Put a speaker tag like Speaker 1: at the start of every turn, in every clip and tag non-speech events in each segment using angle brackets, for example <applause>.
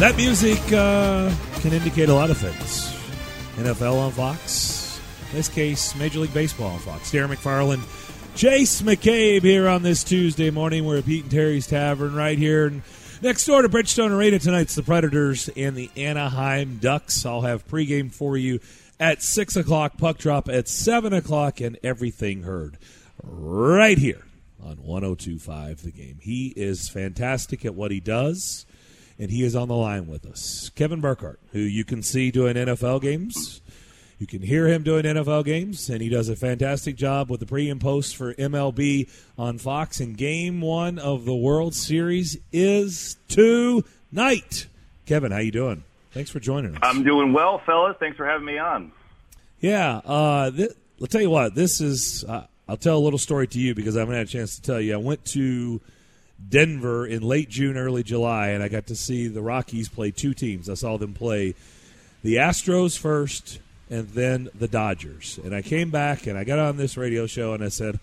Speaker 1: That music uh, can indicate a lot of things. NFL on Fox. In this case, Major League Baseball on Fox. Darren McFarland, Chase McCabe here on this Tuesday morning. We're at Pete and Terry's Tavern right here. And next door to Bridgestone Arena tonight's the Predators and the Anaheim Ducks. I'll have pregame for you at 6 o'clock, puck drop at 7 o'clock, and everything heard right here on 1025 The Game. He is fantastic at what he does and he is on the line with us. Kevin Burkhardt, who you can see doing NFL games. You can hear him doing NFL games, and he does a fantastic job with the pre and post for MLB on Fox. And game one of the World Series is tonight. Kevin, how you doing? Thanks for joining us.
Speaker 2: I'm doing well, fellas. Thanks for having me on.
Speaker 1: Yeah, uh, th- I'll tell you what. This is. Uh, I'll tell a little story to you because I haven't had a chance to tell you. I went to Denver in late June, early July, and I got to see the Rockies play two teams. I saw them play the Astros first and then the Dodgers. And I came back and I got on this radio show and I said,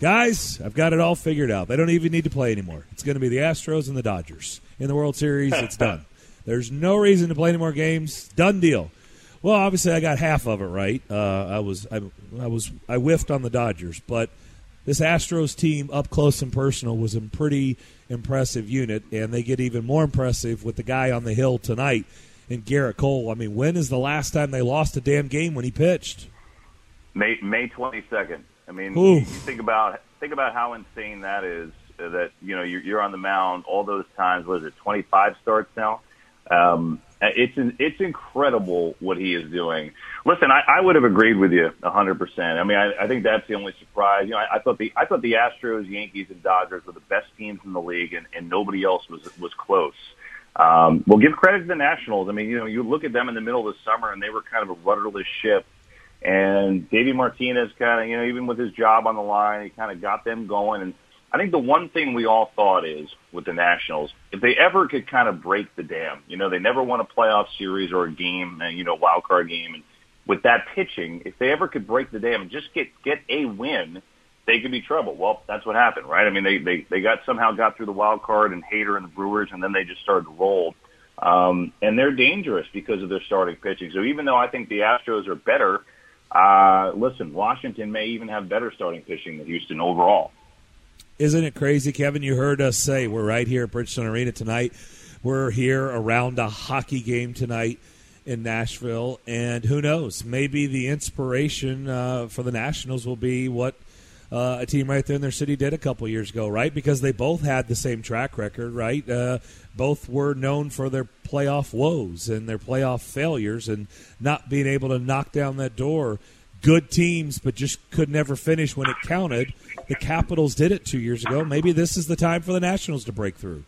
Speaker 1: Guys, I've got it all figured out. They don't even need to play anymore. It's going to be the Astros and the Dodgers. In the World Series, it's <laughs> done. There's no reason to play any more games. Done deal. Well, obviously, I got half of it right. Uh, I was I, I was I whiffed on the Dodgers, but this Astros team up close and personal was a pretty impressive unit, and they get even more impressive with the guy on the hill tonight and Gerrit Cole. I mean, when is the last time they lost a damn game when he pitched?
Speaker 2: May May twenty second. I mean, you, you think about think about how insane that is. That you know you're, you're on the mound all those times. Was it twenty five starts now? Um, it's it's incredible what he is doing. Listen, I, I would have agreed with you a hundred percent. I mean, I, I think that's the only surprise. You know, I, I thought the I thought the Astros, Yankees, and Dodgers were the best teams in the league, and, and nobody else was was close. Um, well, give credit to the Nationals. I mean, you know, you look at them in the middle of the summer, and they were kind of a rudderless ship. And Davey Martinez kind of, you know, even with his job on the line, he kind of got them going. And I think the one thing we all thought is with the Nationals, if they ever could kind of break the dam, you know, they never won a playoff series or a game, and you know, wild card game, and with that pitching, if they ever could break the dam and just get get a win, they could be trouble. Well, that's what happened, right? I mean, they they they got somehow got through the wild card and Hader and the Brewers, and then they just started to roll. Um, and they're dangerous because of their starting pitching. So even though I think the Astros are better, uh, listen, Washington may even have better starting pitching than Houston overall.
Speaker 1: Isn't it crazy, Kevin? You heard us say we're right here at Bridgestone Arena tonight. We're here around a hockey game tonight in Nashville, and who knows? Maybe the inspiration uh, for the Nationals will be what uh, a team right there in their city did a couple years ago, right? Because they both had the same track record, right? Uh, both were known for their playoff woes and their playoff failures, and not being able to knock down that door good teams, but just could never finish when it counted. The Capitals did it two years ago. Maybe this is the time for the Nationals to break through.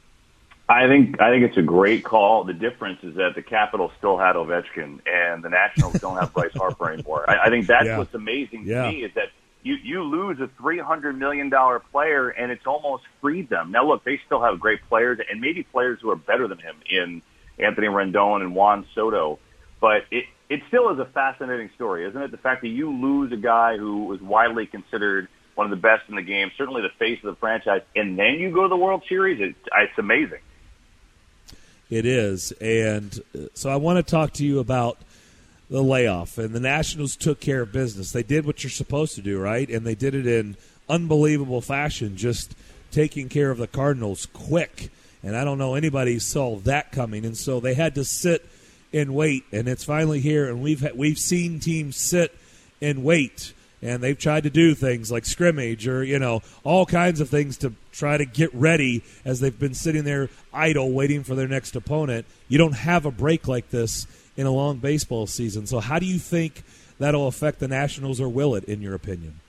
Speaker 2: I think I think it's a great call. The difference is that the Capitals still had Ovechkin, and the Nationals don't have Bryce Harper anymore. I, I think that's yeah. what's amazing to
Speaker 1: yeah.
Speaker 2: me is that you you lose a three hundred million dollar player, and it's almost freed them. Now, look, they still have great players, and maybe players who are better than him in Anthony Rendon and Juan Soto, but it it still is a fascinating story, isn't it? The fact that you lose a guy who was widely considered one of the best in the game, certainly the face of the franchise, and then you go to the World Series. It, it's amazing.
Speaker 1: It is, and uh, so I want to talk to you about the layoff. And the Nationals took care of business. They did what you're supposed to do, right? And they did it in unbelievable fashion, just taking care of the Cardinals quick. And I don't know anybody saw that coming, and so they had to sit and wait, and it's finally here. And we've we've seen teams sit and wait, and they've tried to do things like scrimmage or you know all kinds of things to try to get ready as they've been sitting there idle waiting for their next opponent. You don't have a break like this in a long baseball season. So how do you think that'll affect the Nationals, or will it, in your opinion?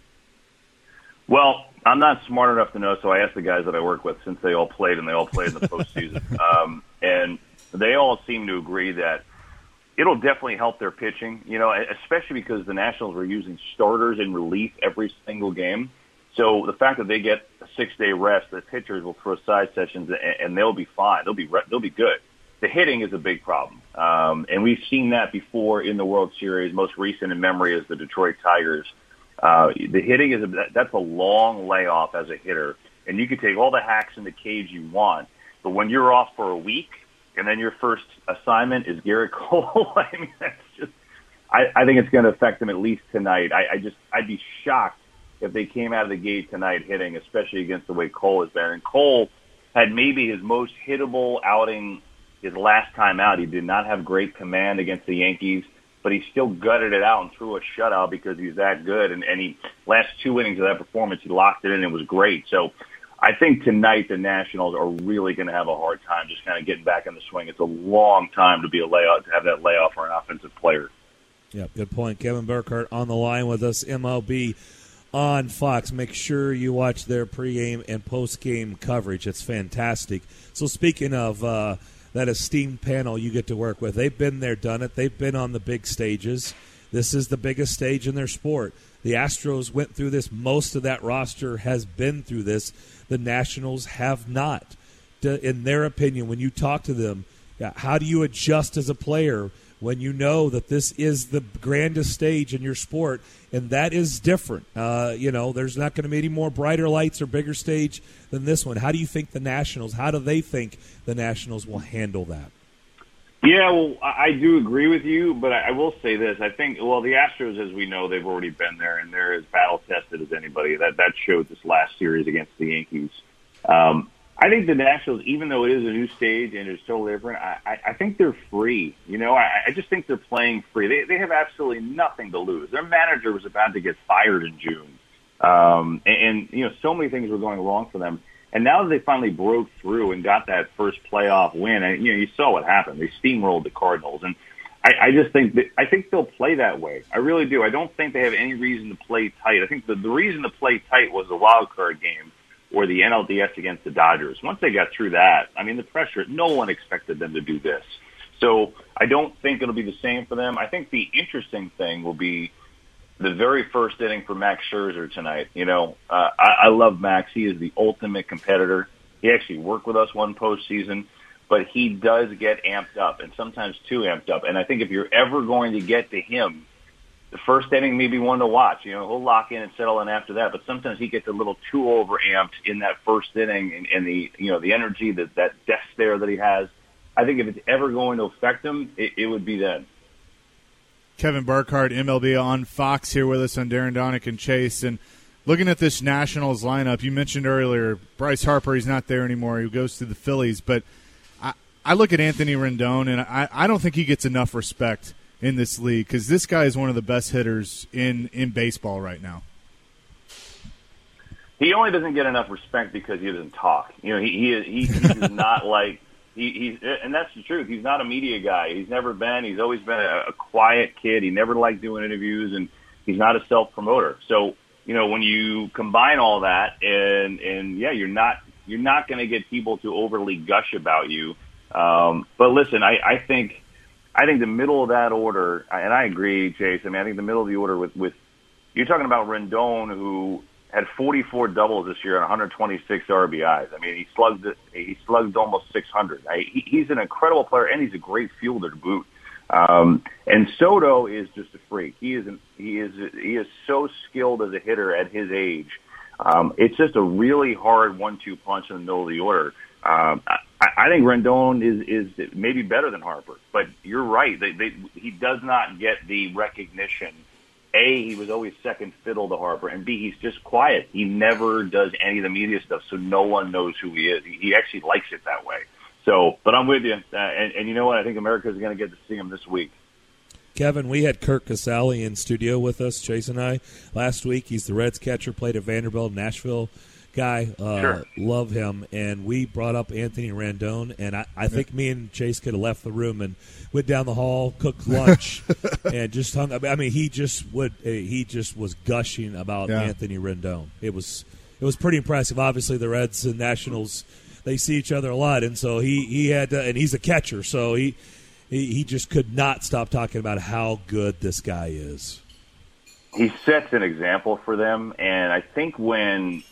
Speaker 2: Well, I'm not smart enough to know, so I asked the guys that I work with since they all played and they all played in the <laughs> postseason, um, and they all seem to agree that it'll definitely help their pitching, you know, especially because the Nationals were using starters in relief every single game. So the fact that they get a six day rest, the pitchers will throw side sessions and they'll be fine. They'll be they'll be good. The hitting is a big problem, um, and we've seen that before in the World Series. Most recent in memory is the Detroit Tigers. Uh, the hitting is a, that's a long layoff as a hitter, and you can take all the hacks in the cage you want, but when you're off for a week, and then your first assignment is Gerrit <laughs> Cole. I mean, that's just. I, I think it's going to affect them at least tonight. I, I just, I'd be shocked if they came out of the gate tonight hitting, especially against the way Cole has been. And Cole had maybe his most hittable outing his last time out. He did not have great command against the Yankees, but he still gutted it out and threw a shutout because he's that good. And, and he last two innings of that performance, he locked it in. and It was great. So I think tonight the Nationals are really going to have a hard time just kind of getting back in the swing. It's a long time to be a layoff to have that layoff for an offensive player.
Speaker 1: Yeah, good point. Kevin Burkhardt on the line with us, MLB on Fox. Make sure you watch their pregame and postgame coverage. It's fantastic. So, speaking of uh, that esteemed panel you get to work with, they've been there, done it. They've been on the big stages. This is the biggest stage in their sport. The Astros went through this. Most of that roster has been through this. The Nationals have not. In their opinion, when you talk to them, how do you adjust as a player when you know that this is the grandest stage in your sport, and that is different. Uh, you know, there's not going to be any more brighter lights or bigger stage than this one. How do you think the Nationals? How do they think the Nationals will handle that?
Speaker 2: Yeah, well, I do agree with you, but I will say this: I think, well, the Astros, as we know, they've already been there, and they're as battle tested as anybody. That that showed this last series against the Yankees. Um, I think the Nationals, even though it is a new stage and it's totally different, I, I think they're free. You know, I, I just think they're playing free. They, they have absolutely nothing to lose. Their manager was about to get fired in June. Um, and, and, you know, so many things were going wrong for them. And now that they finally broke through and got that first playoff win, and, you know, you saw what happened. They steamrolled the Cardinals. And I, I just think that, I think they'll play that way. I really do. I don't think they have any reason to play tight. I think the, the reason to play tight was the wild card game or the NLDS against the Dodgers. Once they got through that, I mean, the pressure, no one expected them to do this. So I don't think it'll be the same for them. I think the interesting thing will be the very first inning for Max Scherzer tonight. You know, uh, I, I love Max. He is the ultimate competitor. He actually worked with us one postseason, but he does get amped up and sometimes too amped up. And I think if you're ever going to get to him, the first inning may be one to watch. You know, he'll lock in and settle in after that, but sometimes he gets a little too overamped in that first inning and, and the you know the energy that that death stare that he has. I think if it's ever going to affect him, it, it would be then.
Speaker 3: Kevin Burkhardt, MLB on Fox here with us on Darren Daunic and Chase. And looking at this Nationals lineup, you mentioned earlier Bryce Harper, he's not there anymore. He goes to the Phillies. But I, I look at Anthony Rendon, and I, I don't think he gets enough respect in this league because this guy is one of the best hitters in in baseball right now.
Speaker 2: He only doesn't get enough respect because he doesn't talk. You know, he he is, he, he's not <laughs> like he, he's and that's the truth. He's not a media guy. He's never been. He's always been a, a quiet kid. He never liked doing interviews, and he's not a self promoter. So you know, when you combine all that, and and yeah, you're not you're not going to get people to overly gush about you. Um, but listen, I, I think I think the middle of that order, and I agree, Chase. I mean, I think the middle of the order with with you're talking about Rendon, who had 44 doubles this year and 126 RBIs. I mean, he slugged he slugged almost 600. I, he, he's an incredible player, and he's a great fielder to boot. Um, and Soto is just a freak. He is he is he is so skilled as a hitter at his age. Um, it's just a really hard one-two punch in the middle of the order. Um, I, I think Rendon is is maybe better than Harper, but you're right. They, they, he does not get the recognition. A, he was always second fiddle to Harper, and B, he's just quiet. He never does any of the media stuff, so no one knows who he is. He actually likes it that way. So, but I'm with you, uh, and, and you know what? I think America is going to get to see him this week.
Speaker 1: Kevin, we had Curt Casali in studio with us, Chase and I, last week. He's the Reds catcher, played at Vanderbilt, Nashville guy. Uh,
Speaker 2: sure.
Speaker 1: Love him. And we brought up Anthony Rendon, and I, I think me and Chase could have left the room and went down the hall, cooked lunch, <laughs> and just hung. I mean, he just would. Eh, he just was gushing about yeah. Anthony Rendon. It was it was pretty impressive. Obviously, the Reds and Nationals they see each other a lot, and so he he had to, and he's a catcher, so he. He, he just could not stop talking about how good this guy is.
Speaker 2: He sets an example for them, and I think when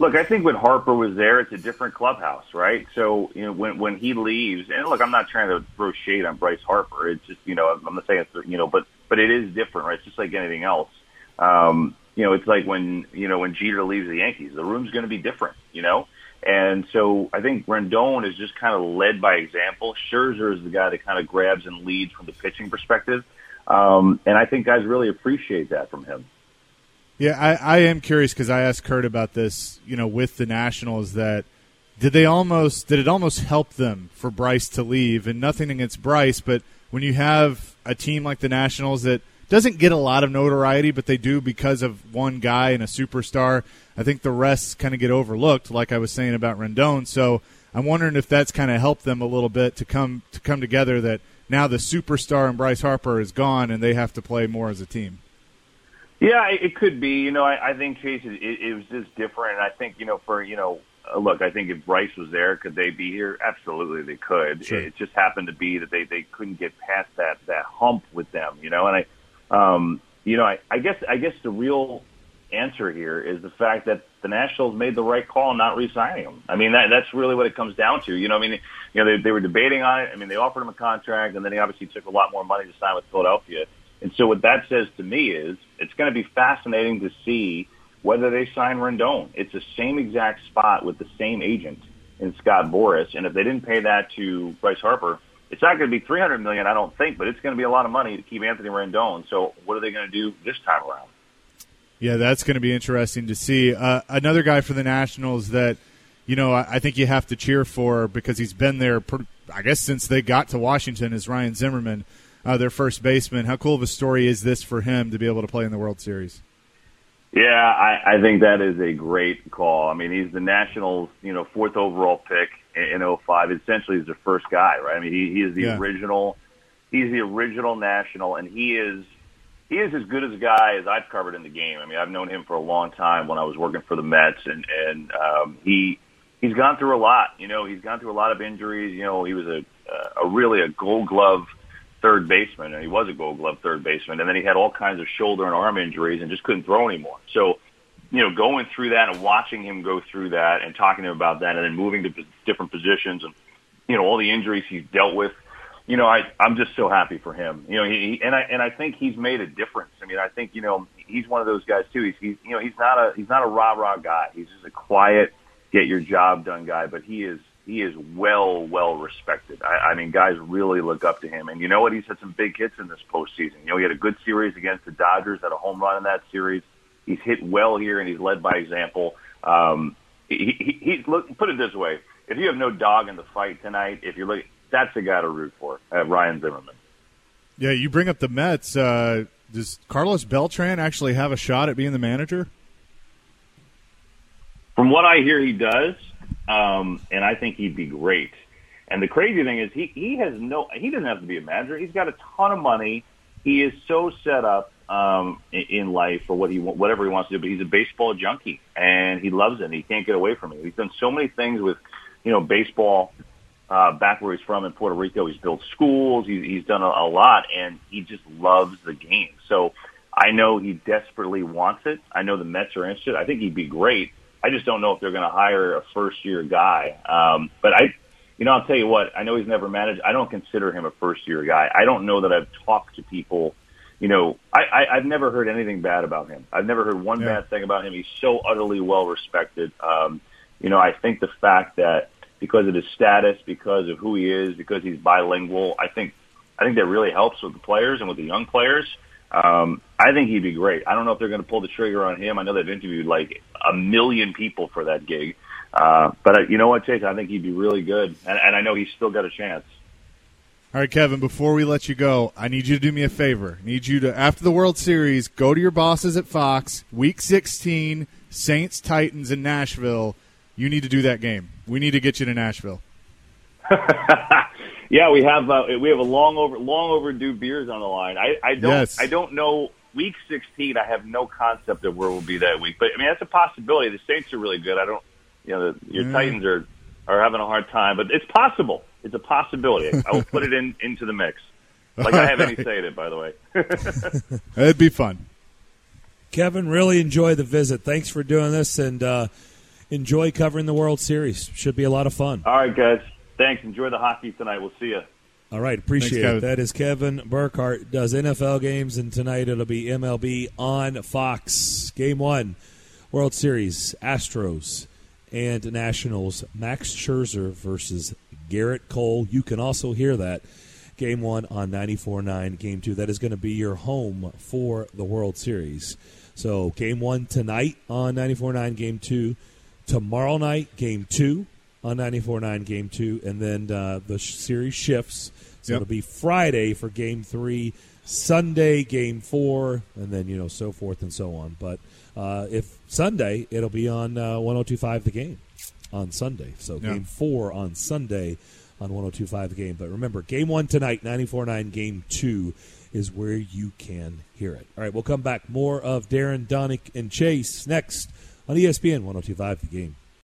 Speaker 2: Look, I think when Harper was there, it's a different clubhouse, right? So, you know, when when he leaves, and look, I'm not trying to throw shade on Bryce Harper. It's just, you know, I'm not saying it's, you know, but but it is different, right? It's just like anything else. Um, you know, it's like when you know when Jeter leaves the Yankees, the room's going to be different, you know. And so I think Rendon is just kind of led by example. Scherzer is the guy that kind of grabs and leads from the pitching perspective. Um, and I think guys really appreciate that from him.
Speaker 3: Yeah, I, I am curious because I asked Curt about this, you know, with the Nationals that did they almost did it almost help them for Bryce to leave and nothing against Bryce, but when you have a team like the Nationals that doesn't get a lot of notoriety, but they do because of one guy and a superstar, I think the rest kind of get overlooked, like I was saying about Rendon. So I'm wondering if that's kind of helped them a little bit to come to come together. That now the superstar and Bryce Harper is gone, and they have to play more as a team.
Speaker 2: Yeah, it could be. You know, I, I think Chase, it, it was just different. And I think you know, for you know, uh, look, I think if Bryce was there, could they be here? Absolutely, they could. Sure. It just happened to be that they they couldn't get past that that hump with them. You know, and I, um, you know, I, I guess I guess the real answer here is the fact that the Nationals made the right call not re-signing him. I mean, that, that's really what it comes down to. You know, I mean, you know, they, they were debating on it. I mean, they offered him a contract, and then he obviously took a lot more money to sign with Philadelphia. And so what that says to me is it's going to be fascinating to see whether they sign Rendon. It's the same exact spot with the same agent in Scott Boras, and if they didn't pay that to Bryce Harper, it's not going to be 300 million, I don't think, but it's going to be a lot of money to keep Anthony Rendon. So what are they going to do this time around?
Speaker 3: Yeah, that's going to be interesting to see. Uh, another guy for the Nationals that, you know, I, I, think you have to cheer for because he's been there, per, I guess, since they got to Washington is Ryan Zimmerman, uh, their first baseman. How cool of a story is this for him to be able to play in the World Series?
Speaker 2: Yeah, I, I think that is a great call. I mean, he's the Nationals, you know, fourth overall pick in, in 05. Essentially, he's the first guy, right? I mean, he, he is the yeah. original. He's the original National, and he is – he is as good as a guy as I've covered in the game. I mean, I've known him for a long time when I was working for the Mets, and and um, he he's gone through a lot. You know, he's gone through a lot of injuries. You know, he was a a really a Gold Glove third baseman, and he was a Gold Glove third baseman, and then he had all kinds of shoulder and arm injuries and just couldn't throw anymore. So, you know, going through that and watching him go through that and talking to him about that, and then moving to different positions and you know all the injuries he's dealt with you know, I I'm just so happy for him. You know, he and I and I think he's made a difference. I mean, I think you know he's one of those guys too. He's he's you know he's not a he's not a rah rah guy. He's just a quiet, get your job done guy. But he is he is well well respected. I, I mean, guys really look up to him. And you know what? He's had some big hits in this postseason. You know, he had a good series against the Dodgers, had a home run in that series. He's hit well here, and he's led by example. Um, he, he, he's look. Put it this way: if you have no dog in the fight tonight, if you're looking that's the guy to root for, uh, Ryan Zimmerman.
Speaker 3: Yeah, you bring up the Mets. Uh, does Carlos Beltran actually have a shot at being the manager?
Speaker 2: From what I hear, he does, um, and I think he'd be great. And the crazy thing is, he he has no he doesn't have to be a manager. He's got a ton of money. He is so set up um, in, life for what he whatever he wants to do. But he's a baseball junkie, and he loves it. And he can't get away from it. He's done so many things with you know baseball uh, back where he's from in Puerto Rico. He's built schools. He's, he's done a, a lot, and he just loves the game. So I know he desperately wants it. I know the Mets are interested. I think he'd be great. I just don't know if they're going to hire a first year guy. Um, but I, you know, I'll tell you what. I know he's never managed. I don't consider him a first year guy. I don't know that I've talked to people. You know, I, I, I've never heard anything bad about him. I've never heard one yeah. bad thing about him. He's so utterly well respected. Um, you know, I think the fact that because of his status, because of who he is, because he's bilingual. I think I think that really helps with the players and with the young players. Um, I think he'd be great. I don't know if they're going to pull the trigger on him. I know they've interviewed like a million people for that gig, uh, but uh, you know what, Chase? I think he'd be really good, and, and I know he's still got a chance.
Speaker 3: All right, Kevin, before we let you go, I need you to do me a favor. I need you to, after the World Series, go to your bosses at Fox, week 16, Saints, Titans in Nashville, you need to do that game. We need to get you to Nashville. <laughs>
Speaker 2: yeah, we have uh, we have a long over long overdue beers on the line. I, I don't yes. I don't know week 16. I have no concept of where we'll be that week, but I mean that's a possibility. The Saints are really good. I don't you know the, your mm. Titans are are having a hard time, but it's possible. It's a possibility. I will put it in <laughs> into the mix. Like I have any say in it, by the way. <laughs> <laughs>
Speaker 3: It'd be fun.
Speaker 1: Kevin, really enjoy the visit. Thanks for doing this, and uh, enjoy covering the World Series. Should be a lot of fun.
Speaker 2: All right, guys. Thanks. Enjoy the hockey tonight. We'll see you.
Speaker 1: All right, appreciate Thanks, it. That is Kevin Burkhardt does NFL games, and tonight it'll be MLB on Fox. Game one, World Series, Astros and Nationals, Max Scherzer versus Gerrit Cole. You can also hear that game one on 94.9, game two. That is going to be your home for the World Series. So, game one tonight on 94.9, game two. Tomorrow night, game two on 94.9, game two. And then uh, the series shifts. So, yep. it'll be Friday for game three, Sunday, game four, and then, you know, so forth and so on. But uh, if Sunday, it'll be on uh, 1025 the game on Sunday. So, yeah. game four on Sunday on 1025 the game. But remember, game one tonight, 94 9, game two is where you can hear it. All right, we'll come back. More of Darren, Daunic, and Chase next on ESPN 1025 the game.